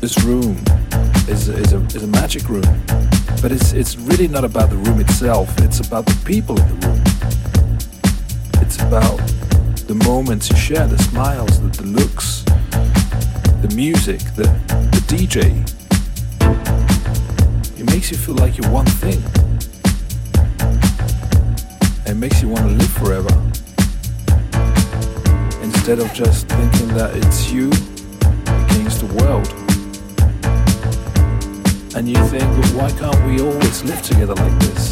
this room is a, is a, is a magic room, but it's it's really not about the room itself. It's about the people in the room. It's about the moments you share, the smiles, the, the looks, the music, the, the DJ. It makes you feel like you're one thing. It makes you want to live forever instead of just thinking that it's you against the world and you think, why can't we always live together like this?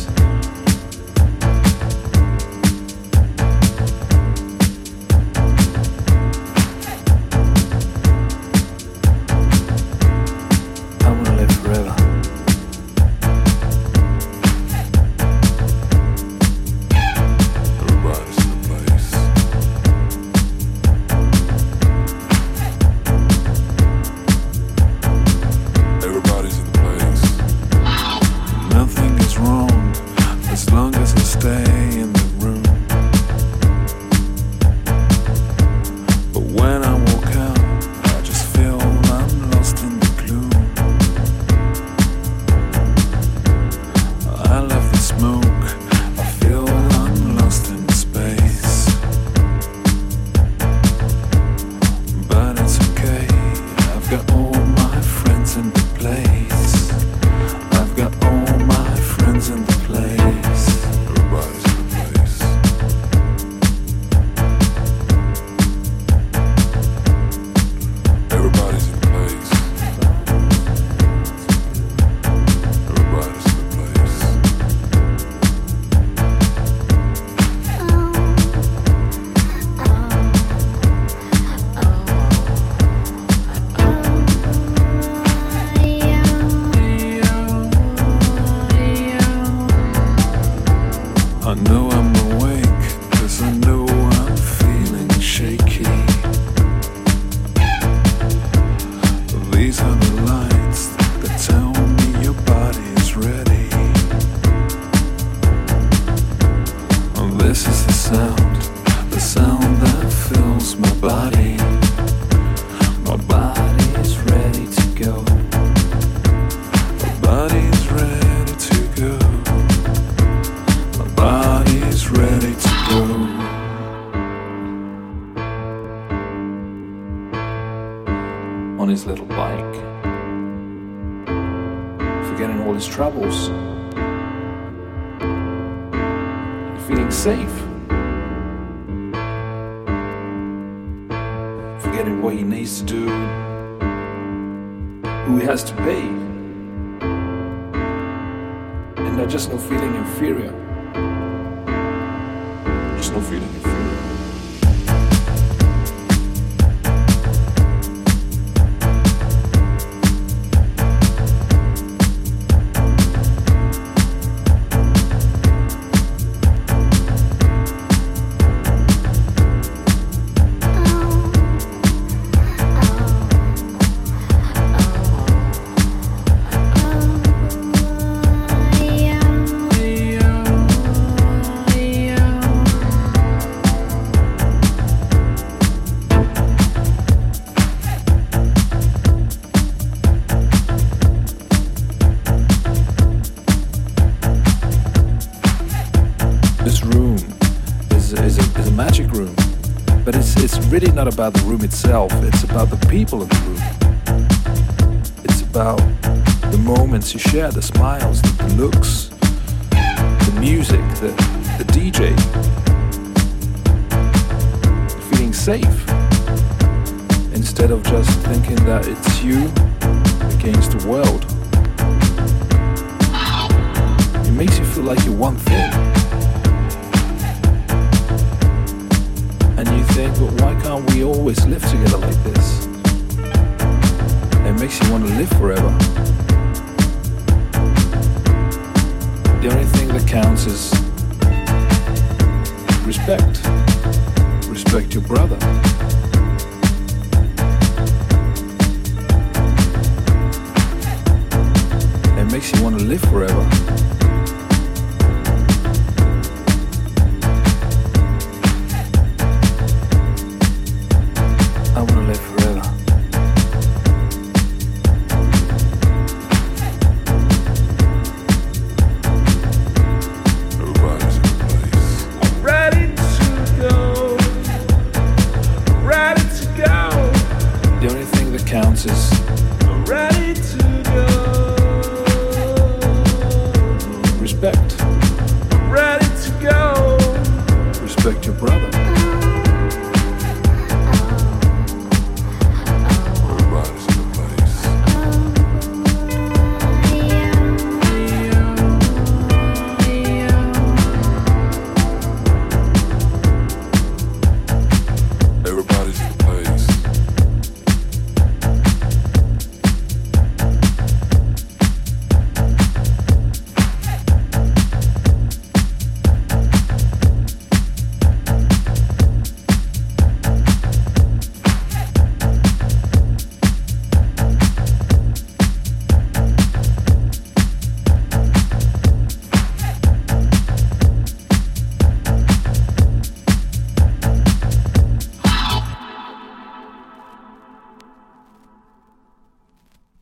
I know I not about the room itself, it's about the people in the room. It's about the moments you share, the smiles, the looks, the music, the, the DJ, feeling safe instead of just thinking that it's you against the world. It makes you feel like you're one thing. But why can't we always live together like this? It makes you want to live forever. The only thing that counts is respect. Respect your brother. It makes you want to live forever.